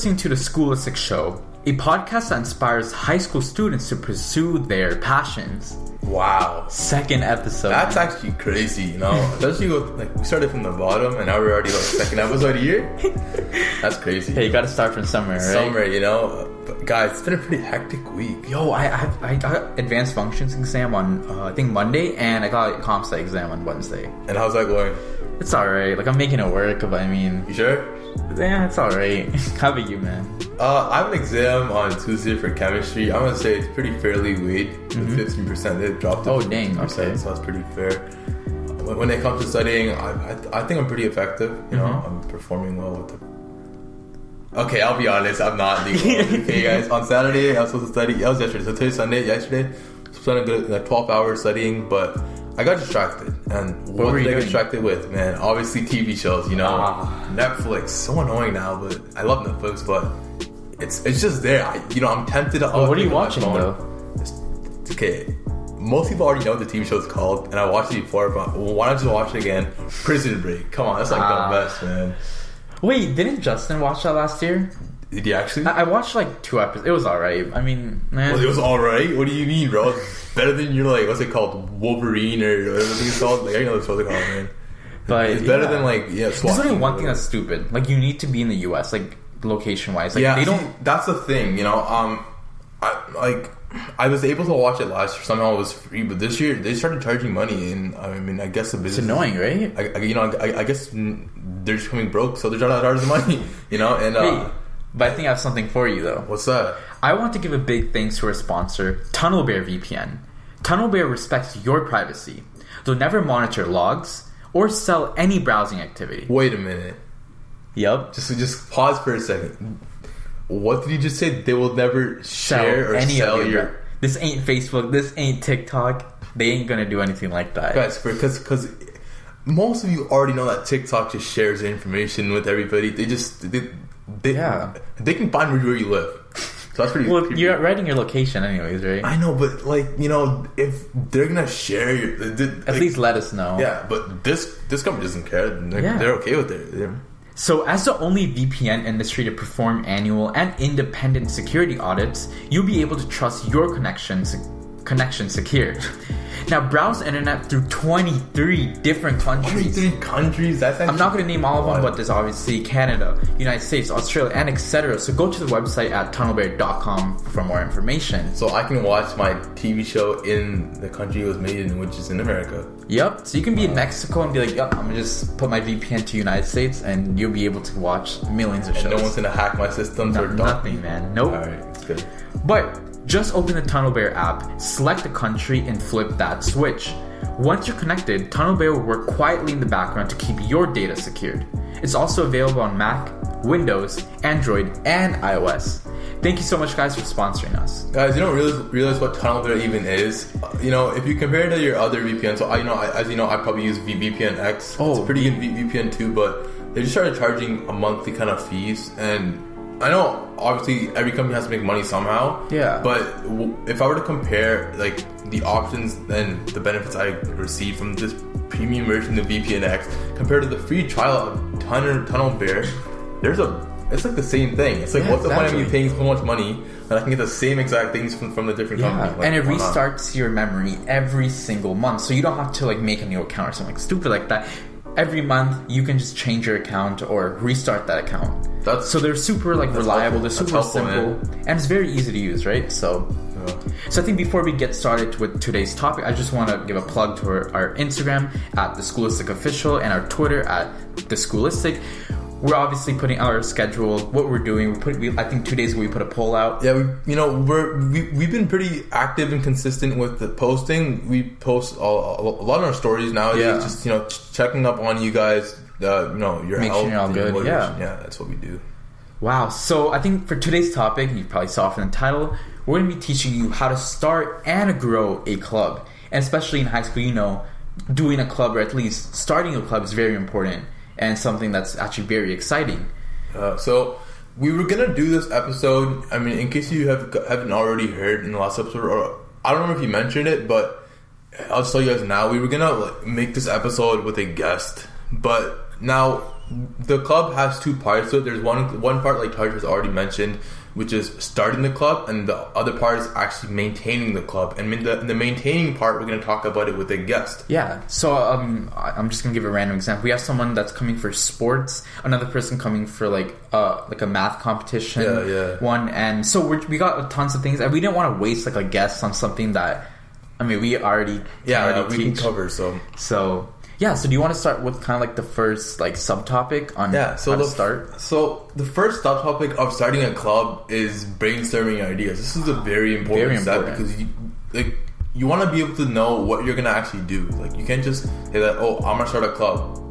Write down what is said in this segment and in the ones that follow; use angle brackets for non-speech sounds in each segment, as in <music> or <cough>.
listening to the Schoolistic Show, a podcast that inspires high school students to pursue their passions. Wow. Second episode. That's actually crazy, you know. <laughs> Especially with, like we started from the bottom and now we're already like second episode here. <laughs> That's crazy. hey, you got to start from somewhere, right? Summer, you know. But guys, it's been a pretty hectic week. Yo, I, I I got advanced functions exam on uh, I think Monday, and I got a comp sci exam on Wednesday. And how's that going? It's all right. Like I'm making it work, but I mean, You sure? yeah, it's all right. <laughs> How about you, man? Uh, I have an exam on Tuesday for chemistry. I'm gonna say it's pretty fairly weighed. Fifteen percent. They dropped. Oh, dang, 15%, okay. So that's pretty fair. When, when it comes to studying, I, I, I think I'm pretty effective. You know, Mm-hmm. I'm performing well with the. Okay, I'll be honest. I'm not doing <laughs> okay, guys. On Saturday, I was supposed to study. That was yesterday. So today's Sunday. Yesterday, I was spending good like 12 hours studying, but I got distracted. And what, were did you I get doing? distracted with? Man, obviously TV shows. You know, Ah. Netflix. So annoying now, but I love Netflix, but it's it's just there. I, you know, I'm tempted to. Oh, what are you click on my watching though? It's okay. Most people already know what the TV show is called, and I watched it before, but why don't just watch it again? Prison Break. Come on, that's like Ah. the best, man. Wait, didn't Justin watch that last year? Did you actually? I, I watched like two episodes. It was all right. I mean, man. well, it was alright. What do you mean, bro? Better than your like what's it called, Wolverine or whatever is called. Like I know what it's called, man. but It's better yeah. than like yeah. There's only one thing that's stupid. Like you need to be in the U.S. Like location wise. Like yeah, they don't. that's the thing, you know. Um, I like. I was able to watch it last year. Somehow it was free, but this year they started charging money, and I mean, I guess the It's business. annoying, right? I, I, you know, I, I guess they're just coming broke, so they're trying to charge the money, <laughs> you know. And uh, but I think I have something for you though. what's that? I want to give a big thanks to our sponsor, TunnelBear VPN. TunnelBear respects your privacy. They'll never monitor logs or sell any browsing activity. Wait a minute. Yep. Just just pause for a second. What did you just say? They will never share or any sell of your your. This ain't Facebook. This ain't TikTok. They ain't gonna do anything like that. guys because because most of you already know that TikTok just shares information with everybody. They just they they, Yeah. they can find where you live. So that's pretty. Well, creepy. you're writing your location anyways, right? I know, but like you know, if they're gonna share your, they- At least let us know. yeah. But this this company doesn't care. They're, Yeah. they're okay with it. They're- So, as the only VPN industry to perform annual and independent security audits, you'll be able to trust your connections connection secure. Now, browse the internet through 23 different countries. 23 countries. That's I'm not going to name all of them, but there's obviously Canada, United States, Australia, and etc. So go to the website at tunnelbear.com for more information. So I can watch my TV show in the country it was made in, which is in America. Yep. So you can be in uh, Mexico and be like, "Yep, I'm gonna just put my VPN to United States," and you'll be able to watch millions of shows. No one's gonna hack my systems No- or dump nothing, man. Nope. All right, it's good. But just open the TunnelBear app, select the country, and flip that switch. Once you're connected, TunnelBear will work quietly in the background to keep your data secured. It's also available on Mac, Windows, Android, and iOS. Thank you so much, guys, for sponsoring us. Guys, you don't realize, realize what TunnelBear even is. You know, if you compare it to your other VPN, so I, you know, I, as you know, I probably use VPN X. It's Oh. a pretty good VPN too, but they just started charging a monthly kind of fees, and I know obviously every company has to make money somehow. Yeah. But w- if I were to compare like the options and the benefits I receive from this premium version of VPNX compared to the free trial of Tunnel TunnelBear, there's a it's like the same thing. It's like Yeah, what's the point of me paying so much money and I can get the same exact things from, from the different Yeah, company? Like, and it why not? restarts your memory every single month, so you don't have to like make a new account or something stupid like that. Every month, you can just change your account or restart that account. That's- so they're super like reliable. helpful. They're super helpful, simple, and it's very easy to use, right? So, Yeah. so I think before we get started with today's topic, I just want to give a plug to our, our Instagram at the Schoolistic Official and our Twitter at the Schoolistic. We're obviously putting out our schedule, what we're doing. We put, we, I think two days ago we put a poll out. Yeah, we, you know, we're we, we've been pretty active and consistent with the posting. We post a, a lot of our stories nowadays. Yeah. Just you know, ch- checking up on you guys. Uh, you know, your Make sure health. you're all good, yeah. yeah, that's what we do. Wow. So I think for today's topic, you probably saw from the title, we're going to be teaching you how to start and grow a club. And especially in high school, you know, doing a club or at least starting a club is very important and something that's actually very exciting. Uh, so we were gonna do this episode. I mean, in case you have haven't already heard in the last episode, or I don't know if you mentioned it, but I'll tell you guys now. We were gonna like, make this episode with a guest, but now the club has two parts. So there's one one part like Taj has already mentioned, which is starting the club, and the other part is actually maintaining the club. And the, the maintaining part, we're going to talk about it with a guest. Yeah. So um, I'm just gonna give a random example. We have someone that's coming for sports, another person coming for like uh like a math competition. Yeah, yeah. One, and so we're, we got tons of things, and we didn't want to waste like a guest on something that, I mean, we already Yeah, already we can cover so. So yeah. So do you want to start with kind of like the first like subtopic on Yeah, so how the to start? So the first subtopic of starting a club is brainstorming ideas. This is a very important Very step important. because you like you want to be able to know what you're gonna actually do. Like you can't just say that, oh, I'm gonna start a club.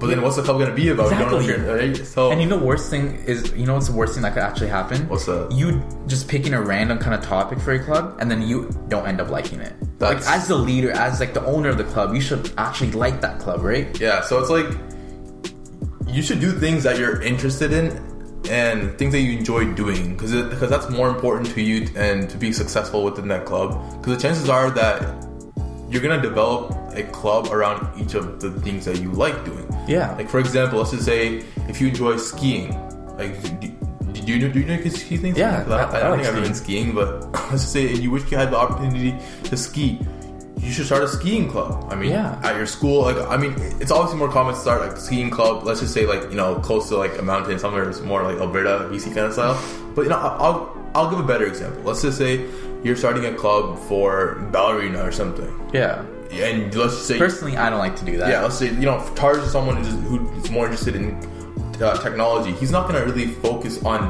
But then what's the club gonna be about? You don't know if Exactly. you're- right? So And you know, the worst thing is, you know, what's the worst thing that could actually happen? What's that? You just picking a random kind of topic for your club, and then you don't end up liking it. That's- like as the leader, as like the owner of the club, you should actually like that club, right? Yeah, so it's like you should do things that you're interested in and things that you enjoy doing because because that's more important to you and to be successful within that club because the chances are that you're gonna develop a club around each of the things that you like doing. Yeah. Like for example, let's just say if you enjoy skiing, like do, do you know do you know ski things? Yeah, I, I- I, don't like think I've ever been skiing, but <laughs> let's just say you wish you had the opportunity to ski. You should start a skiing club. I mean, Yeah. at your school, like I mean, it's obviously more common to start like a skiing club. Let's just say like you know close to like a mountain somewhere. It's more like Alberta, BC kind of style. But you know, I'll I'll give a better example. Let's just say you're starting a club for ballerina or something, Yeah. and let's say Personally, I don't like to do that. yeah, let's say you know Tars is someone who's, who's more interested in uh, technology. He's not gonna really focus on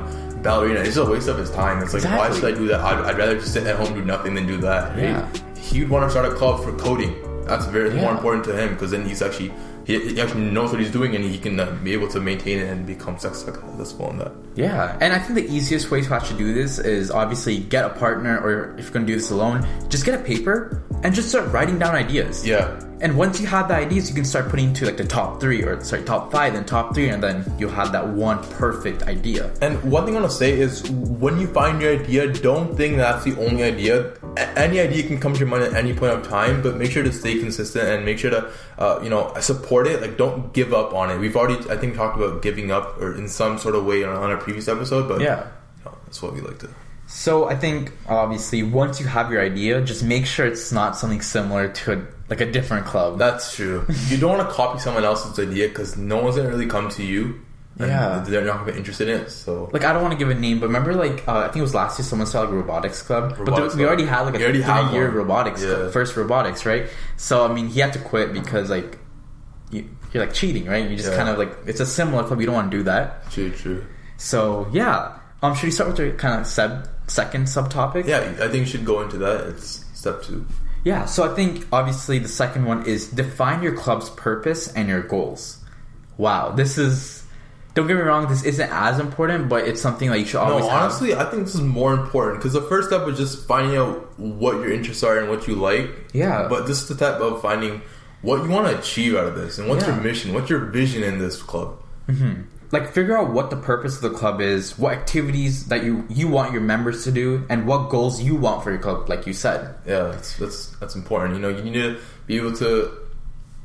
ballerina. It's a waste of his time. It's like why should I do that? I'd, I'd rather just sit at home do nothing than do that. Yeah. He would want to start a club for coding. That's very Yeah. more important to him because then he's actually he, he actually knows what he's doing and he can uh, be able to maintain it and become successful in that. Yeah, and I think the easiest way to actually do this is obviously get a partner, or if you're gonna do this alone, just get a paper and just start writing down ideas. Yeah. And once you have the ideas, you can start putting to like the top three, or sorry, top five, then top three, and then you'll have that one perfect idea. And one thing I want to say is when you find your idea, don't think that's the only idea. A- any idea can come to your mind at any point of time, but make sure to stay consistent and make sure to, uh, you know, support it. Like, don't give up on it. We've already, I think, talked about giving up or in some sort of way on, on our previous episode, but Yeah. you know, that's what we like to. So I think obviously once you have your idea, just make sure it's not something similar to a, like a different club. That's true. you don't want to copy someone else's idea because no one's gonna really come to you. and Yeah. they're not gonna be interested in it. So like I don't want to give a name, but remember like uh, I think it was last year someone started like a robotics club, but Robotics there, we already had like a You already have three-year one. robotics Yeah. club, first robotics, right? So I mean he had to quit because like you, you're like cheating, right? You just Yeah. kind of like it's a similar club. You don't want to do that. true, true. So yeah, um, should we start with the kind of sub second subtopic? Yeah, I think you should go into that. It's step two. Yeah, so I think obviously the second one is define your club's purpose and your goals. Wow, this is don't get me wrong, this isn't as important, but it's something that you should always No, have. honestly, I think this is more important because the first step was just finding out what your interests are and what you like. Yeah. But this is the step of finding what you want to achieve out of this and what's Yeah. your mission, what's your vision in this club. Mm-hmm. Like figure out what the purpose of the club is, what activities that you you want your members to do, and what goals you want for your club, like you said. Yeah, that's that's that's important. You know, you need to be able to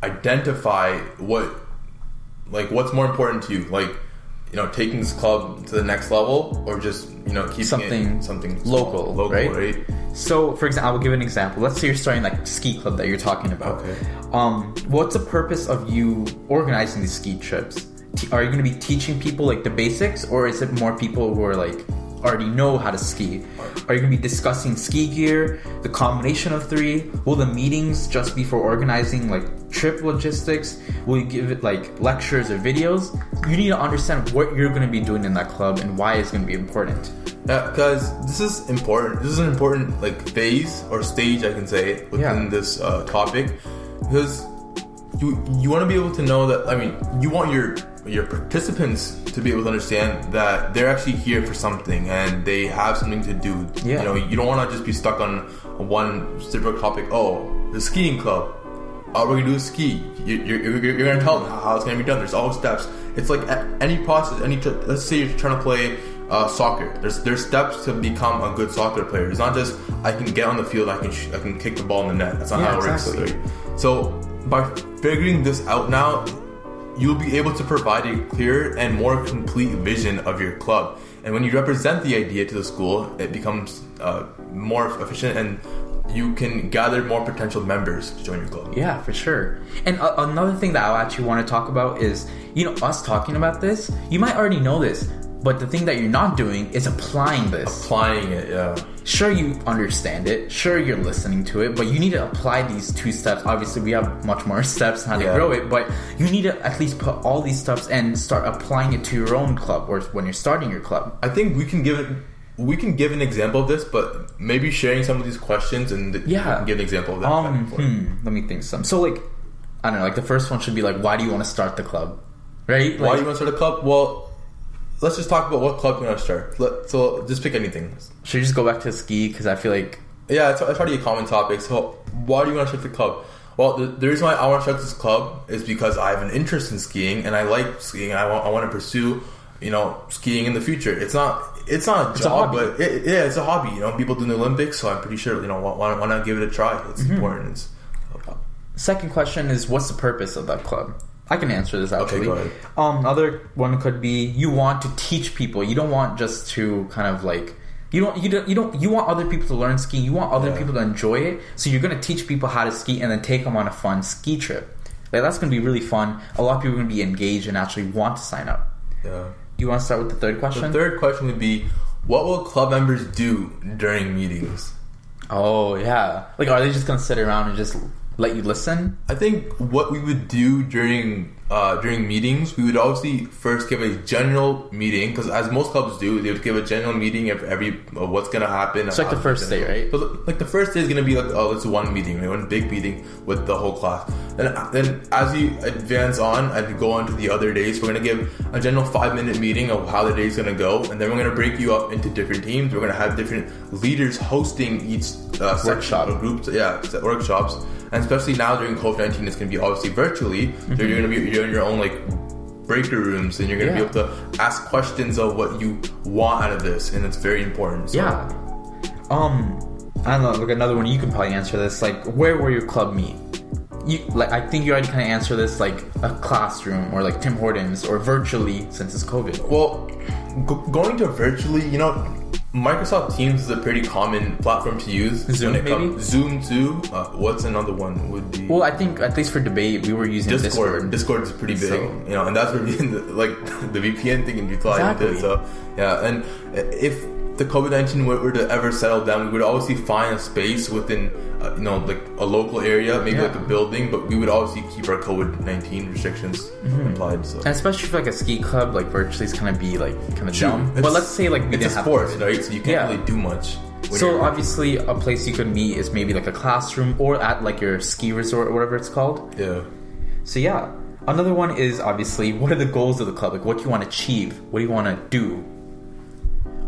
identify what like what's more important to you, like you know, taking this club to the next level or just you know keeping Something it something local, local, right? right? So, for example, I will give an example. Let's say you're starting like ski club that you're talking about. Okay. Um, what's the purpose of you organizing these ski trips? T- are you going to be teaching people like the basics, or is it more people who are like already know how to ski? Are you going to be discussing ski gear, the combination of three? Will the meetings just be for organizing like trip logistics? Will you give it like lectures or videos? You need to understand what you're going to be doing in that club and why it's going to be important. Yeah, because this is important. This is an important like phase or stage, I can say, within Yeah. this uh, topic, because you you want to be able to know that. I mean, you want your your participants to be able to understand that they're actually here for something and they have something to do. Yeah. You know, you don't want to just be stuck on one specific topic. Oh, the skiing club. All we're gonna do is ski. You, you're, you're, you're gonna tell them how it's gonna be done. There's all steps. It's like any process. Any tr- let's say you're trying to play uh, soccer. There's there's steps to become a good soccer player. It's not just I can get on the field. I can sh- I can kick the ball in the net. That's not Yeah, how it exactly. works. Right? So by figuring this out now, you'll be able to provide a clearer and more complete vision of your club. And when you represent the idea to the school, it becomes uh, more efficient and you can gather more potential members to join your club. Yeah, for sure. And uh, another thing that I actually want to talk about is, you know, us talking about this. You might already know this, but the thing that you're not doing is applying this. Applying it, yeah. Sure, you understand it. Sure, you're listening to it, but you need to apply these two steps. Obviously, we have much more <laughs> steps how to Yeah. grow it, but you need to at least put all these steps and start applying it to your own club or when you're starting your club. I think we can give it. We can give an example of this, but maybe sharing some of these questions and Yeah. can give an example of that. Um, hmm, let me think some. So, like, I don't know. Like the first one should be like, why do you want to start the club? Right? Why do you want to start a club? Well, let's just talk about what club you want to start. Let, so just pick anything. should you just go back to ski? Because I feel like Yeah, it's, it's already a common topic. So why do you want to start the club? Well, the, the reason why I want to start this club is because I have an interest in skiing and I like skiing and I want, I want to pursue, you know, skiing in the future. It's not it's not a a job, hobby. but it, yeah, it's a hobby. You know, people do the Olympics, so I'm pretty sure you know why, why why not give it a try? It's Mm-hmm. important. It's, Second question is what's the purpose of that club? I can answer this actually. go ahead. Um, other one could be you want to teach people. You don't want just to kind of like you don't you don't you don't you want other people to learn skiing. You want other Yeah. people to enjoy it. So you're gonna teach people how to ski and then take them on a fun ski trip. Like that's gonna be really fun. A lot of people are gonna be engaged and actually want to sign up. yeah. Do you want to start with the third question? The third question would be, what will club members do during meetings? Oh yeah. Like are they just gonna sit around and just let you listen? I think what we would do during uh, during meetings, we would obviously first give a general meeting because, as most clubs do, they would give a general meeting of every of what's gonna happen. It's like the first day, right? So, like the first day is gonna be like oh, it's one meeting, right? one big meeting with the whole class. Then, then as you advance on and go on to the other days, we're gonna give a general five minute meeting of how the day's gonna go, and then we're gonna break you up into different teams. We're gonna have different leaders hosting each uh, Workshop. or groups, yeah, workshops, and especially now during COVID nineteen, it's gonna be obviously virtually. So you're gonna be you're in your own like breaker rooms, and you're gonna Yeah. be able to ask questions of what you want out of this, and it's very important. So, Yeah. Um, I don't know. Like another one, you can probably answer this. Like, where will your club meet? You like, I think you already kind of answer this like a classroom or like Tim Hortons or virtually since it's COVID. Well, go going to virtually, you know, Microsoft Teams is a pretty common platform to use. Zoom, when it maybe? comes- Zoom too. Uh, what's another one? Would be Well, I think at least for debate, we were using Discord. Discord. Discord is pretty big, So- you know, and that's where <laughs> <laughs> the, like the VPN thing can be applied Exactly. it. So yeah, and if the COVID nineteen were, to ever settle down, we would obviously find a space within, uh, you know, like a local area, maybe Yeah. like a building, but we would obviously keep our COVID nineteen restrictions Mm-hmm. applied. So And especially for like a ski club, like virtually is kind of be like kind of dumb. It's- But let's say like we it's didn't a sport, right? So you can't Yeah. really do much. So obviously, a place you could meet is maybe like a classroom or at like your ski resort or whatever it's called. yeah. So yeah, another one is obviously what are the goals of the club? Like what do you want to achieve? What do you want to do?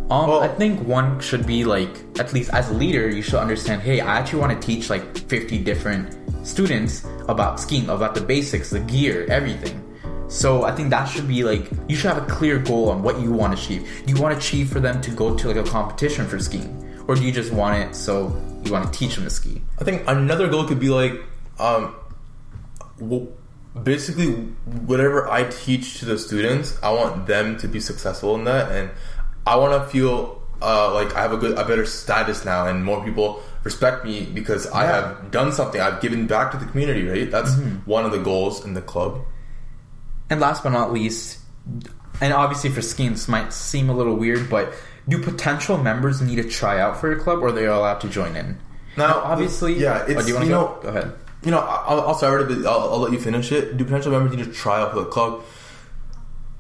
Um, Well- I think one should be like at least as a leader, you should understand. Hey, I actually want to teach like fifty different students about skiing, about the basics, the gear, everything. So I think that should be like you should have a clear goal on what you want to achieve. Do you want to achieve for them to go to like a competition for skiing, or do you just want it so you want to teach them to ski? I think another goal could be like, um, w- basically whatever I teach to the students, I want them to be successful in that, and I want to feel uh, like I have a good, a better status now, and more people respect me because I have done something. I've given back to the community. Right, that's one of the goals in the club. And last but not least, and obviously for skiing, this might seem a little weird, but do potential members need to try out for your club, or they're allowed to join in? Now, obviously, yeah, oh, it's do you, you go? know, go ahead. You know, I'll, I'll start it, but I'll, I'll let you finish it. Do potential members need to try out for the club?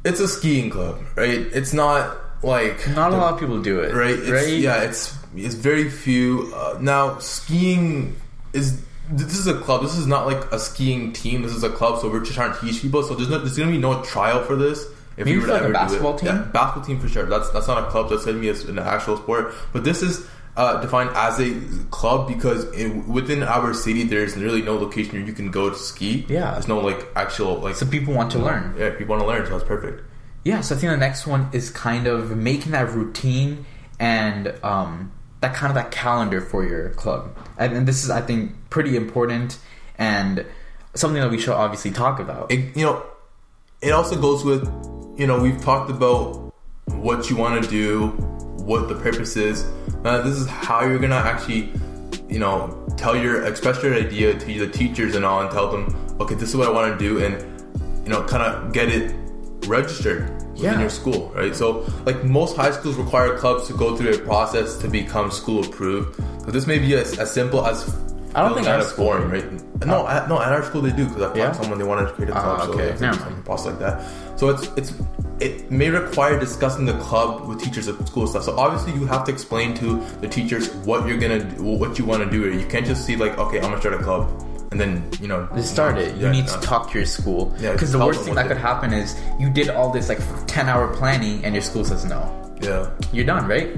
It's a skiing club, right? It's not like Not a lot of people do it, right? It's, right? Yeah, it's it's very few. Uh, now, skiing is this is a club. This is not like a skiing team. This is a club, so we're just trying to teach people. So there's no, there's gonna be no trial for this. If Maybe for, to like, a ever do it. basketball team? yeah, basketball team for sure. That's that's not a club. That's gonna be an actual sport. But this is. Uh, defined as a club because in, within our city there's really no location where you can go to ski. Yeah. there's no like actual like So people want to learn. yeah people want to learn so that's perfect. Yeah, so I think the next one is kind of making that routine and um, that kind of that calendar for your club. And, and this is, I think, pretty important and something that we should obviously talk about. it, you know, it also goes with, you know, we've talked about what you want to do, what the purpose is. Uh, this is how you're gonna actually, you know, tell your express your idea to the teachers and all, and tell them, okay, this is what I want to do, and you know, kind of get it registered within Yeah. your school, right? So, like most high schools require clubs to go through a process to become school approved. So this may be as, as simple as I don't think out school- form, right? No, at, no, at our school they do because I found Yeah? someone they wanted to create a club. Ah, so okay. it's Never some mind. process like that. So it's it's it may require discussing the club with teachers at school stuff. So obviously you have to explain to the teachers what you're gonna do, what you want to do. You can't just see like, okay, I'm gonna start a club, and then you know Just start it. You Yeah, need to talk to your school. Yeah, Because the worst thing that could happen is you did all this like 10 hour planning and your school says no. Yeah. You're done, right?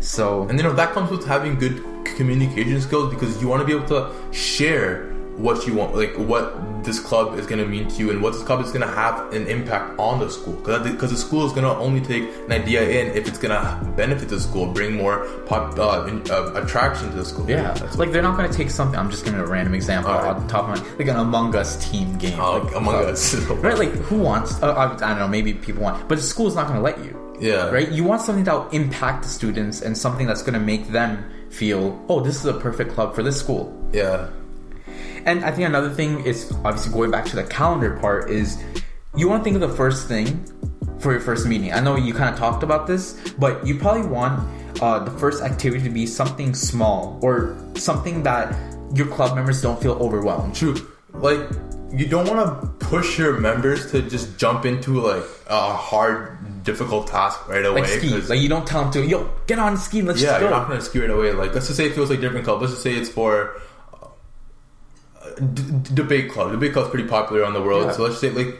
So, And you know that comes with having good communication skills because you want to be able to share what you want, like what this club is going to mean to you, and what this club is going to have an impact on the school. Because the school is going to only take an idea in if it's going to benefit the school, bring more pop, uh, in- uh, attraction to the school. yeah. That's like they're not going to take something. I'm just giving a random example off the top of my like an Among Us team game. Oh, like, Among uh, Us. <laughs> right? Like who wants? Uh, I, I don't know. Maybe people want, but the school's not going to let you. Yeah. Right? You want something that will impact the students and something that's going to make them feel, oh, this is a perfect club for this school. yeah. And I think another thing is obviously going back to the calendar part is you want to think of the first thing for your first meeting. I know you kind of talked about this, but you probably want uh, the first activity to be something small or something that your club members don't feel overwhelmed. True. Like you don't want to push your members to just jump into like a hard, difficult task right away. Like ski, like you don't tell them to yo get on ski, let's just- yeah, just you're not going to skew it away. Like let's just say it feels like different club. Let's just say it's for d- debate club. Debate club's pretty popular around the world. Yeah. So let's say like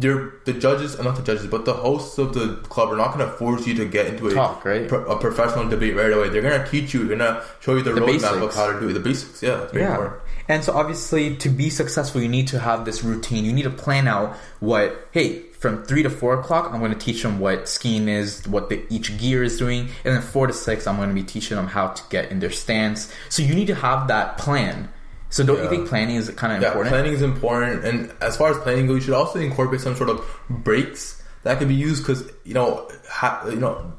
you're the judges, uh, not the judges, but the hosts of the club are not going to force you to get into a, Talk, right? pro- a professional debate right away. They're going to teach you. They're going to show you the, The roadmap of how to do it. The basics. Yeah, it's very Yeah. important. And so obviously to be successful you need to have this routine. You need to plan out what hey, from three to four o'clock I'm gonna teach them what skiing is, what the, each gear is doing, and then four to six I'm gonna be teaching them how to get in their stance. So you need to have that plan. So don't you think planning is kind of Yeah, important? planning is important, and as far as planning goes, you should also incorporate some sort of breaks that can be used because you know, ha- you know,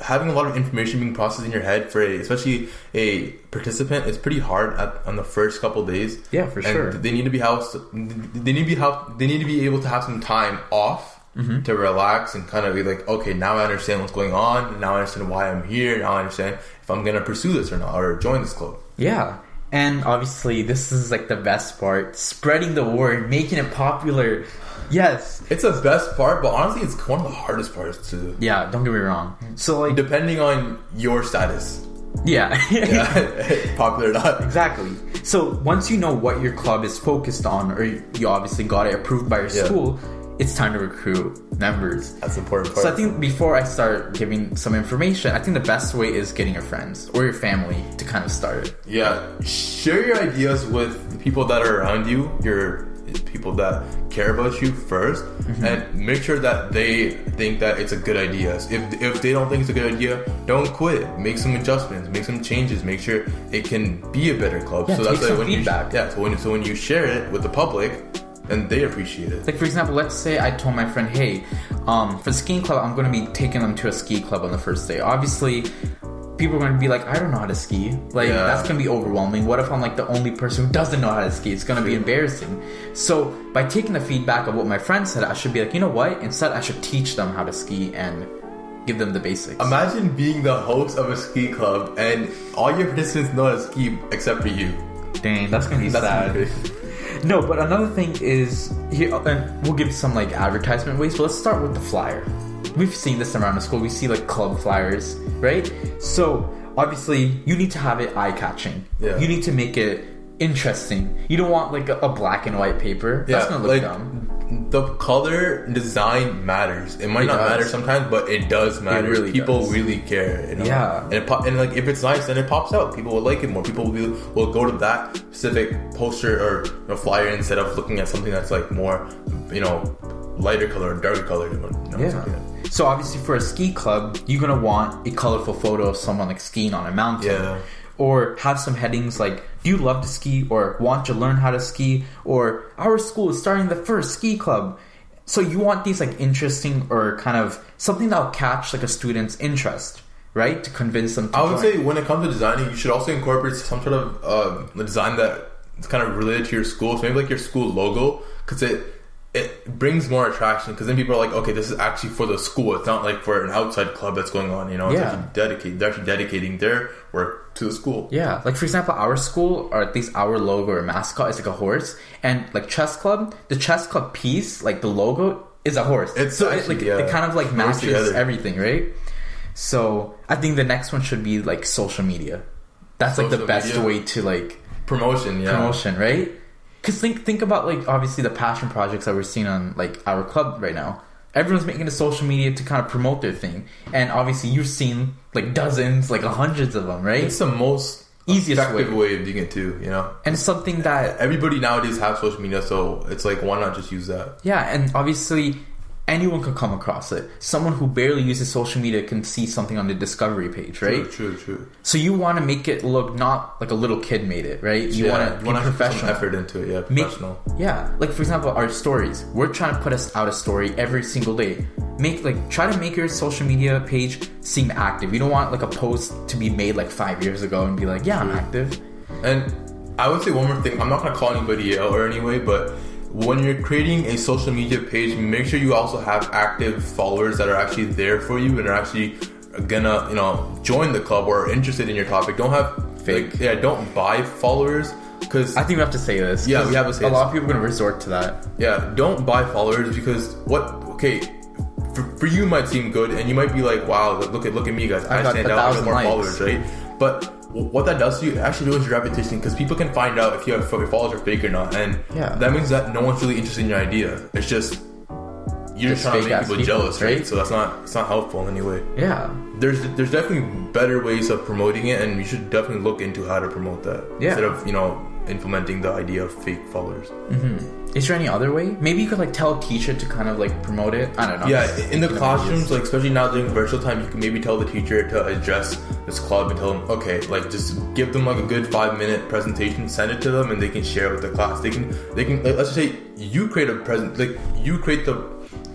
having a lot of information being processed in your head for a, especially a participant, is pretty hard at, on the first couple days. Yeah, for And sure. They need to be housed. They need to be how They need to be able to have some time off. Mm-hmm. To relax and kind of be like, okay, now I understand what's going on. Now I understand why I'm here. Now I understand if I'm gonna pursue this or not, or join this club. Yeah. And obviously this is like the best part. Spreading the word, making it popular. Yes. It's the best part, but honestly, it's one of the hardest parts to do. Yeah, don't get me wrong. So like depending on your status. yeah. <laughs> Yeah, <laughs> popular or not. Exactly. So once you know what your club is focused on, or you obviously got it approved by your Yeah. school, it's time to recruit members. That's the important part. So I think before I start giving some information, I think the best way is getting your friends or your family to kind of start it. yeah, share your ideas with the people that are around you, your people that care about you 1st Mm-hmm. and make sure that they think that it's a good idea. If if they don't think it's a good idea, don't quit. Make some adjustments, make some changes, make sure it can be a better club. Yeah, take some when feedback. you yeah, so when so when you share it with the public, then they appreciate it. Like for example, let's say I told my friend, "Hey, um, for the skiing club, I'm going to be taking them to a ski club on the first day." Obviously, people are going to be like, "I don't know how to ski." Like Yeah. that's going to be overwhelming. What if I'm like the only person who doesn't know how to ski? It's going to be embarrassing. So by taking the feedback of what my friend said, I should be like, you know what? Instead, I should teach them how to ski and give them the basics. Imagine being the host of a ski club and all your participants know how to ski except for you. Dang, that's going to be That's sad. No, but another thing is here, oh, and we'll give some like advertisement ways. But let's start with the flyer. We've seen this around the school. We see like club flyers, right? So obviously, you need to have it eye catching. Yeah. You need to make it interesting. You don't want like a, a black and white paper. That's gonna look like dumb. The color design matters. It might It not does. matter sometimes, but it does matter. really People does. really care. You know? Yeah. and it pop, and like if it's nice, then it pops out. People will like it more. People will will go to that specific poster or you know, flyer instead of looking at something that's like more, you know, lighter color or darker color. You know, Yeah. like- So obviously, for a ski club, you're gonna want a colorful photo of someone like skiing on a mountain. Yeah. Or have some headings like "Do you love to ski?" or "Want to learn how to ski?" or "Our school is starting the first ski club." so you want these like interesting or kind of something that'll catch like a student's interest, right? To convince them. to I would join. say when it comes to designing, you should also incorporate some sort of um, design that is kind of related to your school. So maybe like your school logo, because it it brings more attraction. Because then people are like, okay, this is actually for the school. It's not like for an outside club that's going on. You know, it's Yeah. actually dedicated. They're actually dedicating their work to the school. Yeah, like for example, our school, or at least our logo or mascot is like a horse, and like chess club, the chess club piece, like the logo, is a horse. It's so it, like yeah, it kind of like matches everything, right? So I think the next one should be like social media. That's like the best media. way to like Promotion, yeah. promotion, right? Because think think about like obviously the passion projects that we're seeing on like our club right now. Everyone's making a social media to kind of promote their thing, and obviously you've seen like dozens, like hundreds of them, right? It's the most Easiest effective way. way. of doing it too. You know, and something that everybody nowadays has social media, so it's like why not just use that? Yeah, and obviously anyone could come across it. Someone who barely uses social media can see something on the discovery page, right? True, true, true. So you want to make it look not like a little kid made it, right? You yeah, want to want to professional. effort into it. Yeah, Make- professional. yeah, like for example, our stories. We're trying to put us out a story every single day. Make like try to make your social media page seem active. You don't want like a post to be made like five years ago and be like, yeah, I'm active. And I would say one more thing. I'm not gonna call anybody out or anyway, but when you're creating a social media page, make sure you also have active followers that are actually there for you and are actually gonna, you know, join the club or are interested in your topic. Don't have Fake. like, yeah, don't buy followers because I think we have to say this. Yeah, we have to say a this. lot of people are gonna resort to that. yeah, don't buy followers because what? Okay, for, for you it might seem good, and you might be like, wow, look at look at me, guys, I I, stand out, I got more likes. followers, right? But what that does to you, it actually ruins your reputation because people can find out if you have followers are fake or not, and Yeah. that means that no one's really interested in your idea. It's just you're Just just trying to make people, people, jealous, right? right? So that's not it's not helpful in any way. Yeah. There's there's definitely better ways of promoting it, and you should definitely look into how to promote that Yeah. instead of you know implementing the idea of fake followers. Mm-hmm. Is there any other way? Maybe you could like tell teacher to kind of like promote it. I don't know. Yeah, in the classrooms, like especially now during virtual time, you can maybe tell the teacher to address this club and tell them, okay, like just give them like a good five minute presentation, send it to them, and they can share it with the class. They can, they can. Like, let's just say you create a present, like you create the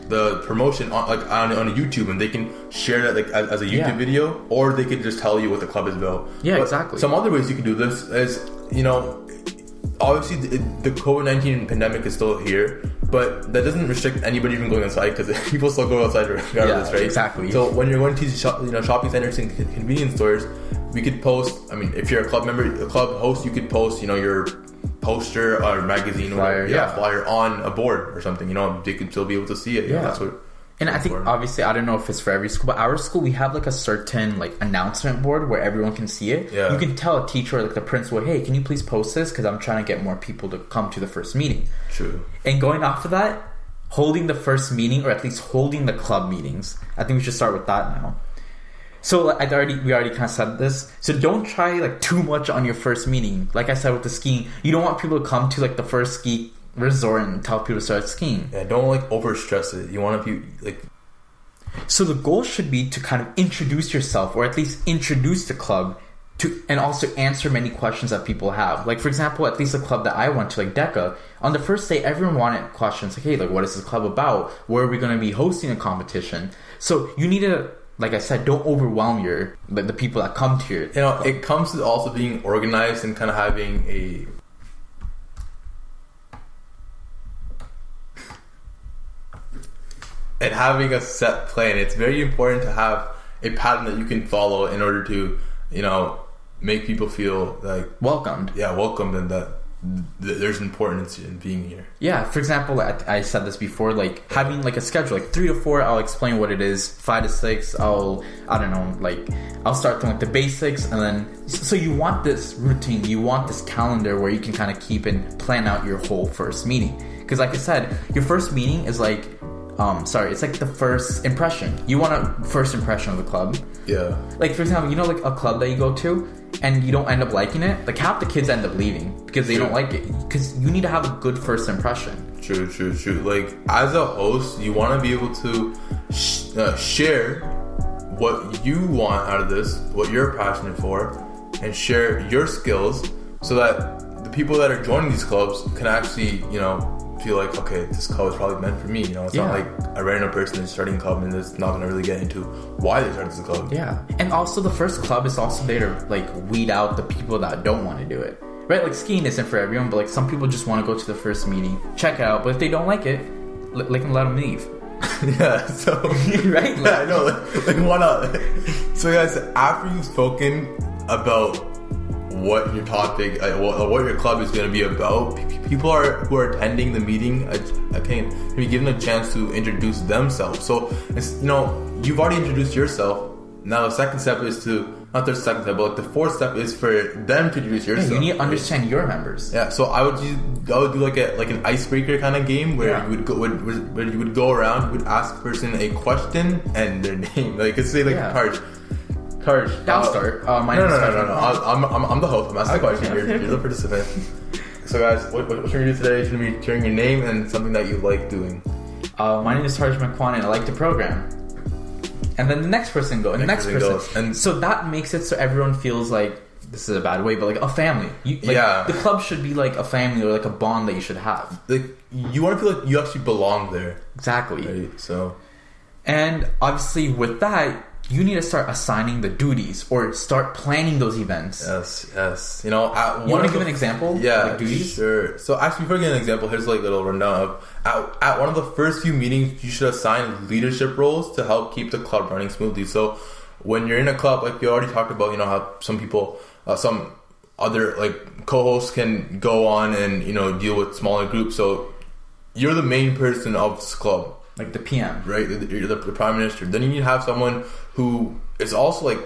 the promotion on like on, on YouTube, and they can share that like as, as a YouTube Yeah. video, or they could just tell you what the club is about. Yeah, But exactly. Some other ways you can do this is, you know, obviously the, the COVID nineteen pandemic is still here, but that doesn't restrict anybody from going outside because <laughs> people still go outside regardless, Yeah, right? exactly. So when you're going to shop, you know shopping centers and convenience stores, we could post. I mean, if you're a club member, a club host, you could post, you know, your poster or magazine Flyer, or yeah. flyer on a board or something. You know, they could still be able to see it. Yeah, Yeah. that's what. And I think important. obviously I don't know if it's for every school, but our school we have like a certain like announcement board where everyone can see it. Yeah. You can tell a teacher or like the principal, hey, can you please post this because I'm trying to get more people to come to the first meeting. True. And going off of that, holding the first meeting or at least holding the club meetings. I think we should start with that now. So like, I already we already kind of said this. So don't try like too much on your first meeting. Like I said with the skiing, you don't want people to come to like the first ski resort and tell people to start skiing. Yeah, don't like over stress it. You want to be like So the goal should be to kind of introduce yourself, or at least introduce the club to, and also answer many questions that people have. Like for example, at least the club that I went to, like DECA, on the first day, everyone wanted questions like, "Hey, like, what is this club about? Where are we going to be hosting a competition?" So you need to, like I said, don't overwhelm your like the people that come to your. you know, it comes to also being organized and kind of having a and having a set plan. It's very important to have a pattern that you can follow in order to, you know, make people feel like welcomed. yeah, welcomed and that th- there's importance in being here. Yeah, for example, I, I said this before, like having like a schedule, like three to four, I'll explain what it is. Five to six, I'll I don't know, like I'll start from like the basics, and then so you want this routine, you want this calendar where you can kind of keep and plan out your whole first meeting. Because like I said, your first meeting is like, um, sorry, it's like the first impression. You want a first impression of the club. Yeah. Like for example, you know, like a club that you go to, and you don't end up liking it. Like half the kids end up leaving because they True. don't like it. Because you need to have a good first impression. True, true, true. Like as a host, you want to be able to sh- uh, share what you want out of this, what you're passionate for, and share your skills so that the people that are joining these clubs can actually, you know, feel like okay, this club is probably meant for me. You know, it's not like a random person is starting a club and is not gonna really get into why they started this club. Yeah. And also the first club is also there to like weed out the people that don't want to do it. Right? Like skiing isn't for everyone, but like some people just want to go to the first meeting, check it out, but if they don't like it, l- they can let them leave. <laughs> yeah. So <laughs> right? Like, <laughs> yeah, I know. Like, like why not? so guys, after you've spoken about what your topic, uh, what, what your club is going to be about, people are who are attending the meeting. I, I can be given a chance to introduce themselves. So it's you know you've already introduced yourself. Now the second step is to not the second step, but like the fourth step is for them to introduce yeah, yourself. you need to understand your members. Yeah, so I would use, I would do like a like an icebreaker kind of game where Yeah. you would go would, where you would go around, would ask a person a question and their <laughs> name. Like let's say like Yeah. Tarj. I'll uh, start. Uh, my no, name no, is no, no, no. I'll- I'm, I'm, I'm the host. I'm asking the Okay, question. okay, You're, you're the <laughs> participant. So guys, what, what, what you're gonna do today is gonna be sharing your name and something that you like doing. Uh, my name is Tarj McQuan and I like to program. And then the next person go, and the Next person person. goes, and- so that makes it so everyone feels like this is a bad way, but like a family. You, like, Yeah. The club should be like a family or like a bond that you should have. Like you want to feel like you actually belong there, Exactly. right? So And obviously, with that, you need to start assigning the duties or start planning those events. yes, yes. You know, at You want to give an example? Yeah, Like duties? sure. So actually, before I get an example, here's like a little rundown of at, at one of the first few meetings, you should assign leadership roles to help keep the club running smoothly. So when you're in a club, like you already talked about, you know how some people, uh, some other like co-hosts can go on and you know deal with smaller groups. So you're the main person of this club Like the PM. right? You're the, the prime minister. Then you need to have someone who is also like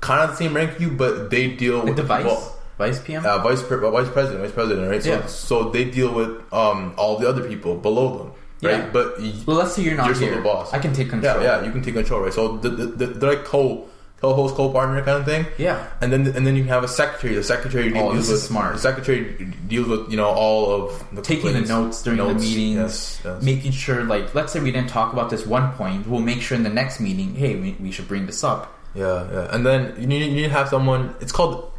kind of the same rank you, but they deal Like with the vice? well, vice PM? uh, vice pre- vice president, vice president, right? So, Yeah. so they deal with um, all the other people below them, right? Yeah. But well, let's say you're not You're still here. the boss. I can take control. yeah, yeah, you can take control, right? So the, the, the, they're like co co-host, co-partner kind of thing. Yeah. And then and then you have a secretary. The secretary Oh, deals with smart. The secretary deals with you know all of the Taking the notes during the meetings, Yes, yes. making sure, like, let's say we didn't talk about this one point, we'll make sure in the next meeting, hey, we, we should bring this up. Yeah, yeah. And then you need, you need to have someone. It's called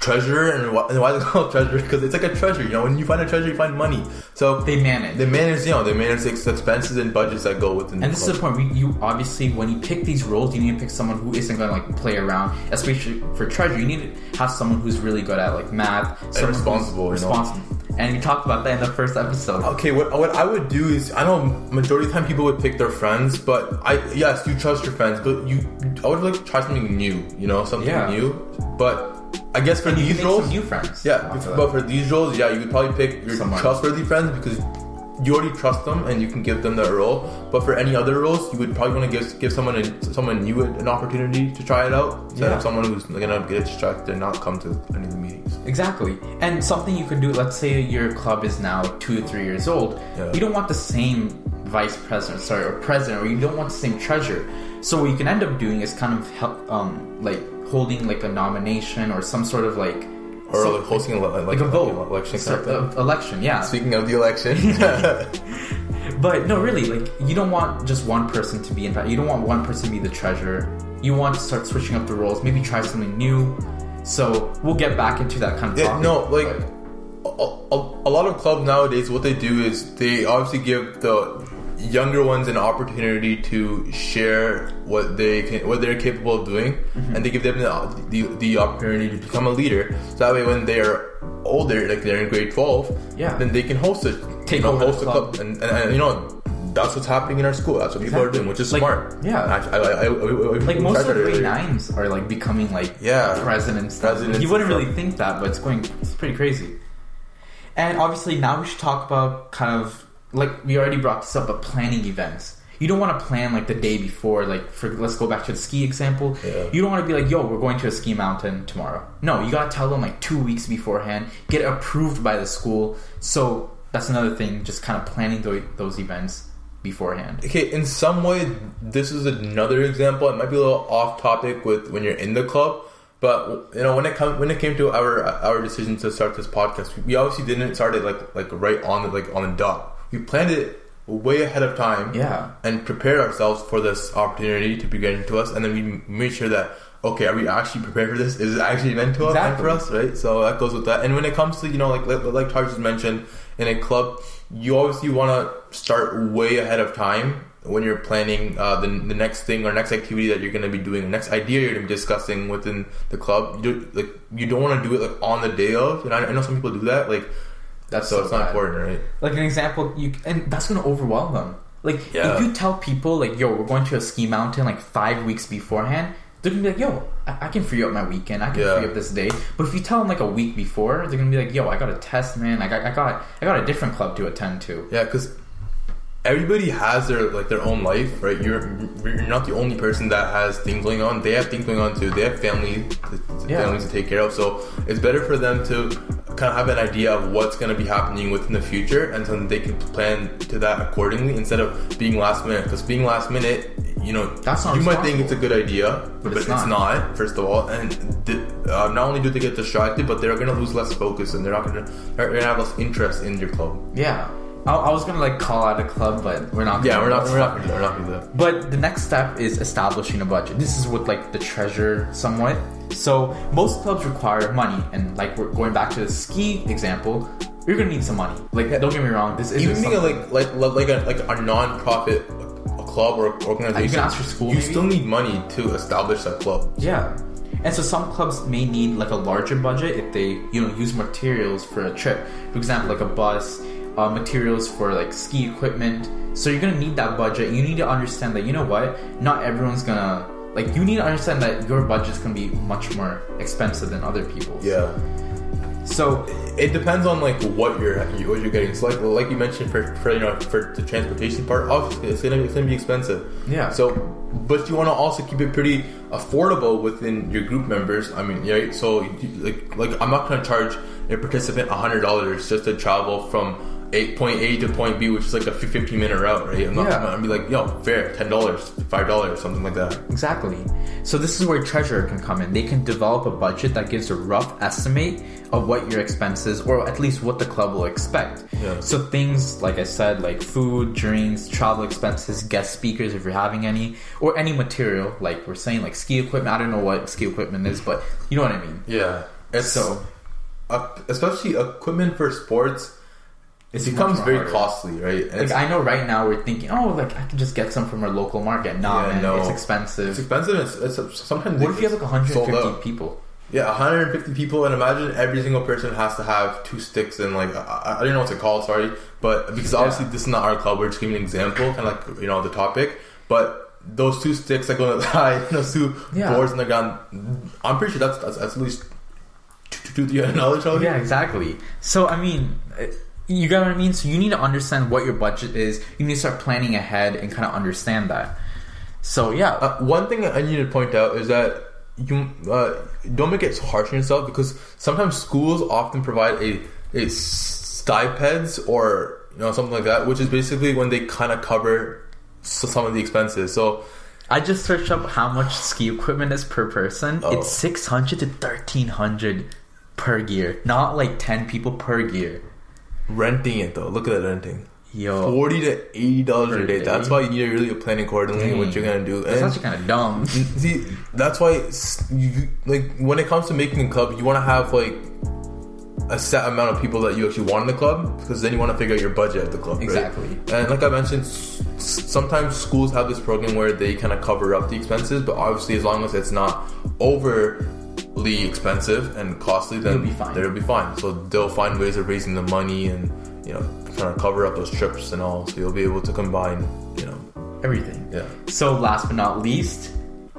treasurer, and why, and why is it <laughs> called treasurer? Because it's like a treasure. You know, when you find a treasure, you find money. So They manage. they manage, you know, they manage the expenses and budgets that go within. and this is the point. We, you obviously, when you pick these roles, you need to pick someone who isn't going to like play around. Especially for treasure, you need to have someone who's really good at like math, who's responsible, you know. responsible. And we talked about that in the first episode. Okay, what what I would do is I know majority of the time people would pick their friends, but I yes you trust your friends, but you I would like to try something new, you know, something Yeah. new. But I guess for these roles, new friends. Yeah, but for these roles, yeah, you would probably pick your Someone. trustworthy friends because you already trust them and you can give them that role. But for any other roles, you would probably want to give give someone a, someone new an opportunity to try it out instead Yeah. of someone who's gonna get distracted and not come to any of the meetings. Exactly. And something you could do, let's say your club is now two to three years old. Yeah. You don't want the same vice president, sorry, or president, or you don't want the same treasurer. So what you can end up doing is kind of help, um, like holding like a nomination or some sort of like Or so- like hosting a, like, like a vote, election. Of election, yeah. Speaking of the election, <laughs> <laughs> But no, really, like you don't want just one person to be in. Fact you don't want one person to be the treasurer. You want to start switching up the roles. Maybe try something new. So we'll get back into that kind of. Yeah, topic, no, like a, a, a lot of clubs nowadays, what they do is they obviously give the younger ones an opportunity to share what they can, what they're capable of doing, Mm-hmm. and they give them the, the the opportunity to become a leader. So that way, when they are older, like they're in grade twelve, Yeah. then they can host it, Take you know, host a club. club, and, and, and you know. That's what's happening in our school. That's what people are doing, which is Like, smart. yeah. I, I, I, like most of the grade nines are like becoming like Yeah. presidents. Presidents You wouldn't really think that, but it's going. It's pretty crazy. And obviously, now we should talk about kind of like we already brought this up, but planning events. You don't want to plan like the day before. Like for let's go back to the ski example. Yeah. You don't want to be like, "Yo, we're going to a ski mountain tomorrow." No, you gotta tell them like two weeks beforehand. Get approved by the school. So that's another thing. Just kind of planning tho- those events beforehand. Okay, in some way, this is another example. It might be a little off topic with when you're in the club, but you know when it come when it came to our our decision to start this podcast, we obviously didn't start it like like right on the like on the dot. We planned it way ahead of time, Yeah. and prepared ourselves for this opportunity to be given to us, and then we made sure that okay, are we actually prepared for this? Is it actually meant to us Exactly. for us, right? So that goes with that. And when it comes to you know, like like, like Taj just mentioned, in a club, you obviously want to start way ahead of time when you're planning uh, the, the next thing or next activity that you're going to be doing, the next idea you're going to be discussing within the club. You do, like you don't want to do it like on the day of. And I, I know some people do that. Like That's so, so it's not important, right? Like an example, you and that's gonna overwhelm them. Like Yeah. if you tell people like, "Yo, we're going to a ski mountain," like five weeks beforehand, they're gonna be like, "Yo, I, I can free up my weekend. I can Yeah. free up this day." But if you tell them like a week before, they're gonna be like, "Yo, I got a test, man. I got, I got, I got a different club to attend to." Yeah, because everybody has their like their own life, right? You're you're not the only person that has things going on. They have things going on too. They have family, to, Yeah. families to take care of. So it's better for them to kind of have an idea of what's going to be happening within the future, and so they can plan to that accordingly instead of being last minute. Because being last minute, you know, That's you might think it's a good idea, but, it's it's, not. not. First of all, and th- uh, not only do they get distracted, but they're going to lose less focus, and they're not going to they're going to have less interest in your club. Yeah, I, I was gonna like call out a club, but we're not. Yeah, gonna yeah, we're not. We're not. We're not gonna do that. But the next step is establishing a budget. This is with like the treasure somewhat. So most clubs require money, and like we're going back to the ski example, you're gonna need some money. Like don't get me wrong, this isn't Even being a, like like like a like a non-profit a club or organization, You can ask your school, You maybe? still need money to establish that club. Yeah. And so some clubs may need like a larger budget if they, you know, use materials for a trip. For example, like a bus, uh, materials for like ski equipment. So you're gonna need that budget. You need to understand that you know what, not everyone's gonna like. You need to understand that your budget's gonna be much more expensive than other people's. Yeah, So it depends on like what you're what you're getting. So like like you mentioned for, for you know for the transportation part, obviously it's gonna it's gonna be expensive. Yeah. So, but you want to also keep it pretty affordable within your group members. I mean, right? So like like I'm not gonna charge a participant hundred dollars just to travel from. A, point A to point B, which is like a 15 minute route, right? I'm not Yeah. gonna be like, yo, fare, ten dollars, five dollars, something like that. Exactly. So this is where treasurer can come in. They can develop a budget that gives a rough estimate of what your expenses, or at least what the club will expect. Yeah. So things like I said, like food, drinks, travel expenses, guest speakers if you're having any, or any material like we're saying, like ski equipment. I don't know what ski equipment is, but you know what I mean. Yeah, it's So- uh, especially equipment for sports. It becomes very harder. costly, right? Like It's, I know right now we're thinking, oh, like I can just get some from our local market. Nah, Yeah, man, no. it's expensive. it's expensive. It's, it's sometimes What if you have like 150 people? Yeah, 150 people, and imagine every single person has to have two sticks and like I, I don't know what to call. It, sorry, but because obviously this is not our club, we're just giving an example, kind of like you know the topic. But those two sticks that go <laughs> high, <laughs> those two Yeah. boards in the ground, I'm pretty sure that's that's, that's at least two, two, three hundred dollars. Yeah, exactly. So I mean, uh, you get what I mean. So you need to understand what your budget is. You need to start planning ahead and kind of understand that. So yeah, Uh, one thing I need to point out is that you uh, don't make it so harsh on yourself because sometimes schools often provide a, a stipends or you know something like that, which is basically when they kind of cover some of the expenses. So I just searched up how much ski equipment is per person. Oh. It's six hundred to thirteen hundred per gear, not like ten people per gear. Renting it though, look at that renting. Yo, Forty to eighty dollars a day. day. That's why you need to really plan accordingly what you're gonna do. That's And- actually kind of dumb. <laughs> See, that's why you like when it comes to making a club, you want to have like a set amount of people that you actually want in the club because then you want to figure out your budget of the club. right? Exactly. And like I mentioned, s- sometimes schools have this program where they kind of cover up the expenses, but obviously as long as it's not overly expensive and costly, then You'll be fine. They'll be fine. So they'll find ways of raising the money and you know trying to cover up those trips and all. So you'll be able to combine. You know, Everything. yeah. So last but not least,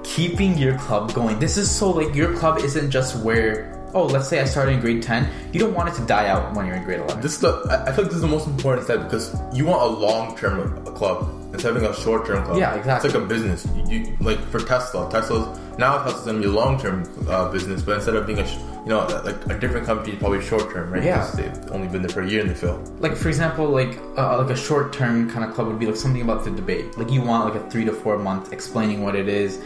keeping your club going. This is so like your club isn't just where oh, let's say I started in grade 10. You don't want it to die out when you're in grade 11. This is the I feel like this is the most important step because you want a long term club instead of having a short term club. Yeah, exactly. It's like a business. You, you like for Tesla. Tesla's now Tesla's gonna be a long term uh, business, but instead of being a sh- you know like a different company, probably short term, right? Yeah. Because they've only been there for a year and they fail. like for example, like uh, like a short term kind of club would be like something about the debate. Like you want like a three to four month explaining what it is.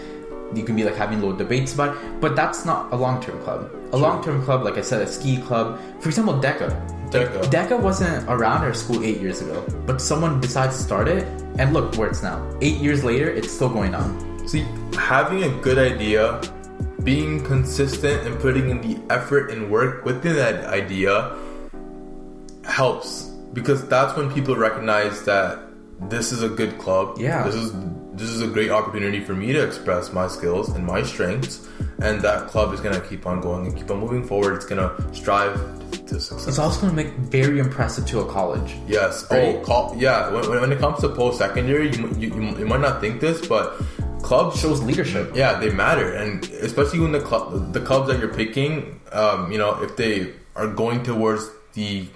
You can be like having little debates about, it, but that's not a long term club. A long term club, like I said, a ski club. For example, Deca. Deca. Deca wasn't around our school eight years ago, but someone decided to start it, and look where it's now. Eight years later, it's still going on. See, having a good idea being consistent and putting in the effort and work within that idea helps because that's when people recognize that this is a good club. Yeah. This is this is a great opportunity for me to express my skills and my strengths and that club is gonna keep on going and keep on moving forward. It's gonna strive to success. It's also going to make very impressive to a college. Yes. Right? Oh, call, yeah. When, when- it comes to post secondary, you, you, you, you might not think this, but clubs Shows leadership. yeah, they matter, and especially when the club, the clubs that you're picking, um, you know, if they are going towards the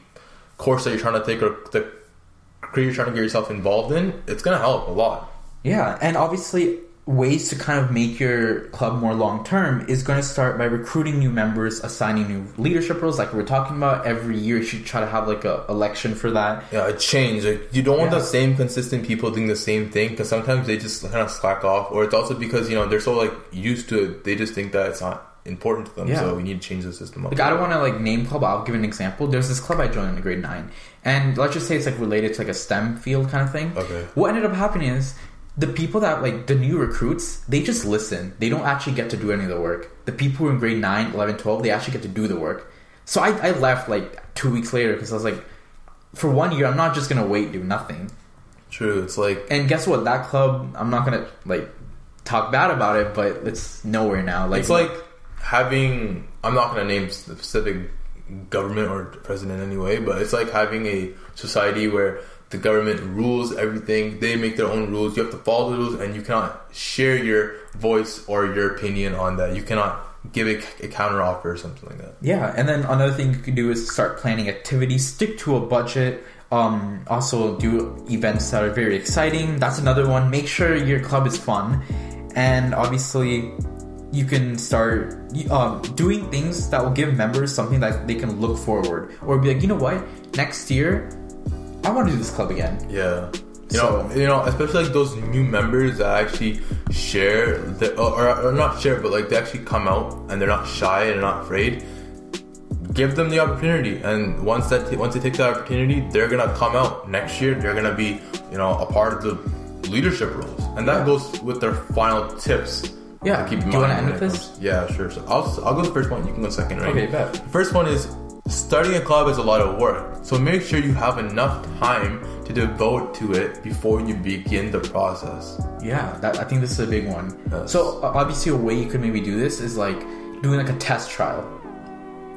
course that you're trying to take or the career you're trying to get yourself involved in, it's gonna help a lot. Yeah, and obviously ways to kind of make your club more long term is going to start by recruiting new members, assigning new leadership roles, like we we're talking about. Every year, you should try to have like a election for that. Yeah, a change. Like you don't want Yeah. the same consistent people doing the same thing because sometimes they just kind of slack off, or it's also because you know they're so like used to it, they just think that it's not important to them. Yeah. So we need to change the system up. Like I don't want to like name club. I'll give an example. There's this club I joined in grade nine, and let's just say it's like related to like a STEM field kind of thing. Okay. What ended up happening is the people that like the new recruits, they just listen. They don't actually get to do any of the work. The people who are in grade 9, 11, 12, they actually get to do the work. So I, I left like two weeks later because I was like, for one year, I'm not just gonna wait do nothing. True. It's like And guess what? That club, I'm not gonna like talk bad about it, but it's nowhere now. Like it's like having i'm not to name the specific government or president anyway but it's like having a society where the government rules everything. They make their own rules. You have to follow the rules and you cannot share your voice or your opinion on that. You cannot give a, a counter offer or something like that. Yeah, and then another thing you can do is start planning activities, stick to a budget. Um, also do events that are very exciting. That's another one. Make sure your club is fun, and obviously, you can start um, doing things that will give members something that they can look forward, or be like, you know what, next year, I want to do this club again. Yeah. You So- know, you know, especially like those new members that actually share, the, or, or not share, but like they actually come out and they're not shy and they're not afraid. Give them the opportunity, and once that once they take that opportunity, they're gonna come out next year. They're gonna be, you know, a part of the leadership roles, and that Yeah. goes with their final tips. Yeah. to keep in Do you wanna end with this? Yeah, sure. So I'll I'll go the first one. You can go second, right? Okay, bet. The first one is starting a club is a lot of work, so make sure you have enough time to devote to it before you begin the process. Yeah, that, I think this is a big one. Yes. So obviously, a way you could maybe do this is like doing like a test trial.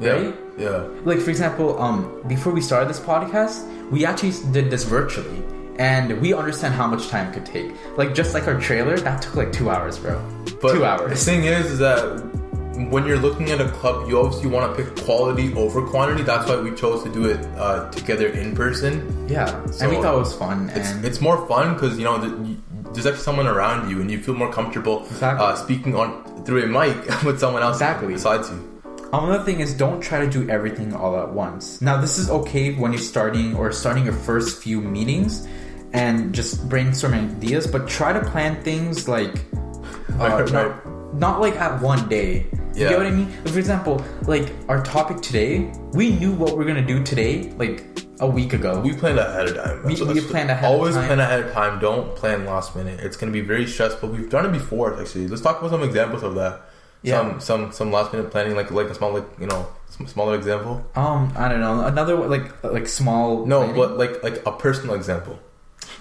Right? yeah, Like for example, um, before we started this podcast, we actually did this virtually, and we understand how much time it could take. Like just like our trailer, that took like two hours, bro. but two The thing is, is that when you're looking at a club, you obviously want to pick quality over quantity. That's why we chose to do it uh, together in person. Yeah, So, and we thought it was fun. It's and it's more fun because you know th- there's actually someone around you, and you feel more comfortable Exactly. uh, speaking on through a mic <laughs> with someone else Exactly. besides you. Another thing is don't try to do everything all at once. Now, this is okay when you're starting or starting your first few meetings and just brainstorming ideas, but try to plan things like <laughs> uh, Right, right. Not, not like at one day. You Yeah. get what I mean? For example, like our topic today, we knew what we're gonna do today, like a week ago. We planned ahead of time. We- That's- we that's- planned ahead of Always plan ahead of time. Don't plan last minute. It's to be very stressful. We've done it before, actually. Let's talk about some examples of that. Yeah. Some some some last minute planning, like like a small like you know smaller example. um, I don't know. Another one, like like small. No, planning? but like like a personal example.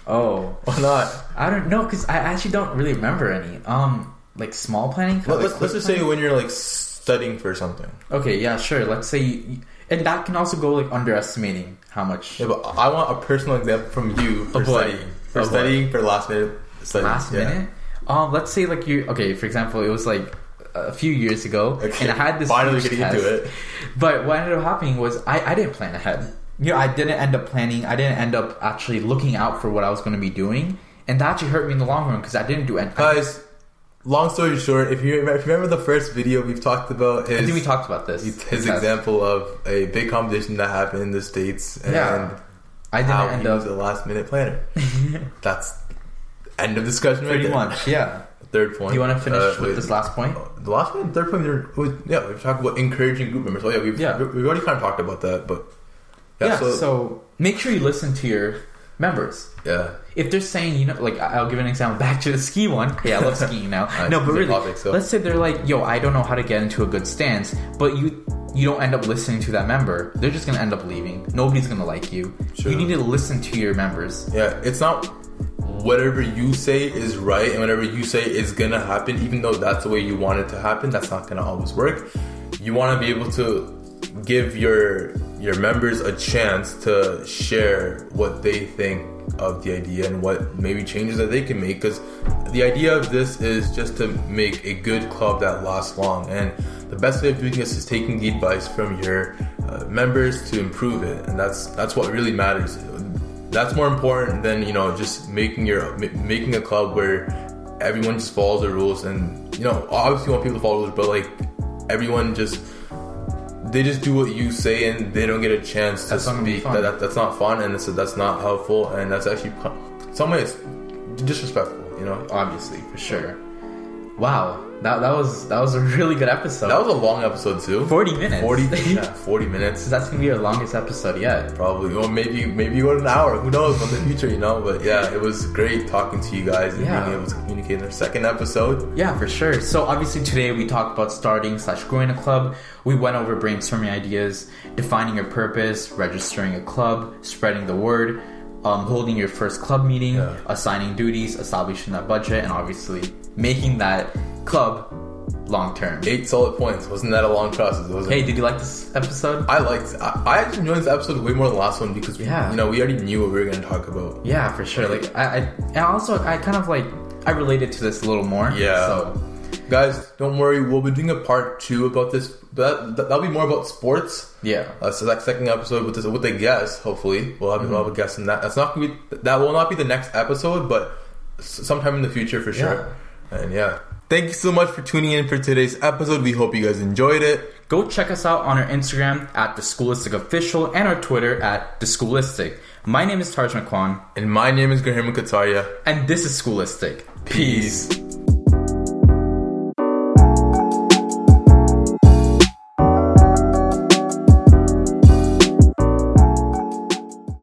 oh, Why not? I don't know because I actually don't really remember any. Um, like small planning. Let, us let's just say when you're like studying for something. Okay, yeah, sure. Let's say, you, and that can also go like underestimating how much Yeah, but I want a personal example from you for Of studying. For studying for last minute studying. last Yeah. minute. Um, let's say like you. Okay, for example, it was like a few years ago, Okay, and I had this finally getting into test. it. But what ended up happening was I, I didn't plan ahead. You know, I didn't end up planning. I didn't end up actually looking out for what I was going to be doing, and that actually hurt me in the long run because I didn't do anything. Guys, long story short, if you, remember, if you remember the first video we've talked about I think we talked about this. his example of a big competition that happened in the states and Yeah. I didn't how end he was a up last minute planner. <laughs> That's end of discussion right pretty there. much. Yeah. Third point. Do you want to finish uh, with wait, this last point? The last one, third point, was, yeah, we've talked about encouraging group members. Oh yeah, we've Yeah. we've already kind of talked about that, but Yeah. so, make sure you listen to your members. Yeah. If they're saying, you know, like I'll give an example back to the ski one. <laughs> Yeah, I love skiing now. no, but really, topic, so- let's say they're like, yo, I don't know how to get into a good stance, but you you don't end up listening to that member. They're just gonna end up leaving. Nobody's gonna like you. Sure. You need to listen to your members. Yeah, it's not whatever you say is right and whatever you say is gonna happen, even though that's the way you want it to happen, that's not gonna always work. You wanna be able to give your your members a chance to share what they think of the idea and what maybe changes that they can make because the idea of this is just to make a good club that lasts long. And the best way of doing this is taking the advice from your uh, members to improve it. And that's that's what really matters. That's more important than you know just making your ma- making a club where everyone just follows the rules. And you know obviously you want people to follow rules but like everyone just they just do what you say and they don't get a chance to That's not gonna be speak. that, that, that's not fun and it's, that's not helpful and that's actually some ways disrespectful you know? Obviously, for sure. Wow, that that was that was a really good episode. that was a long episode too forty minutes. 40 <laughs> yeah 40 minutes that's gonna be our longest episode yet. probably or maybe maybe you an hour who knows in the future you know but yeah it was great talking to you guys and Yeah. being able to communicate in our second episode Yeah, for sure. So obviously today we talked about starting slash growing a club. We went over brainstorming ideas, defining your purpose, registering a club, spreading the word, um, holding your first club meeting, Yeah. assigning duties, establishing that budget, and obviously making that club long term. eight solid points wasn't that a long process it was Hey, did you like this episode? I liked. I, I actually enjoyed this episode way more than the last one because Yeah. you know we already knew what we were going to talk about. Yeah, for sure. Like I, I and also I kind of like I related to this a little more. Yeah. So Guys, don't worry. We'll be doing a part two about this. That that'll be more about sports. yeah. Uh, That's the next- second episode with this with a guest. Hopefully, we'll have, mm-hmm. we'll have a guest in that. That's not gonna be that will not be the next episode, but s- sometime in the future for sure. And yeah, thank you so much for tuning in for today's episode. We hope you guys enjoyed it. Go check us out on our Instagram at the Schoolistic Official and our Twitter at the Schoolistic. My name is Tarj McQuan, And my name is Graham Kataria. and this is Schoolistic. Peace.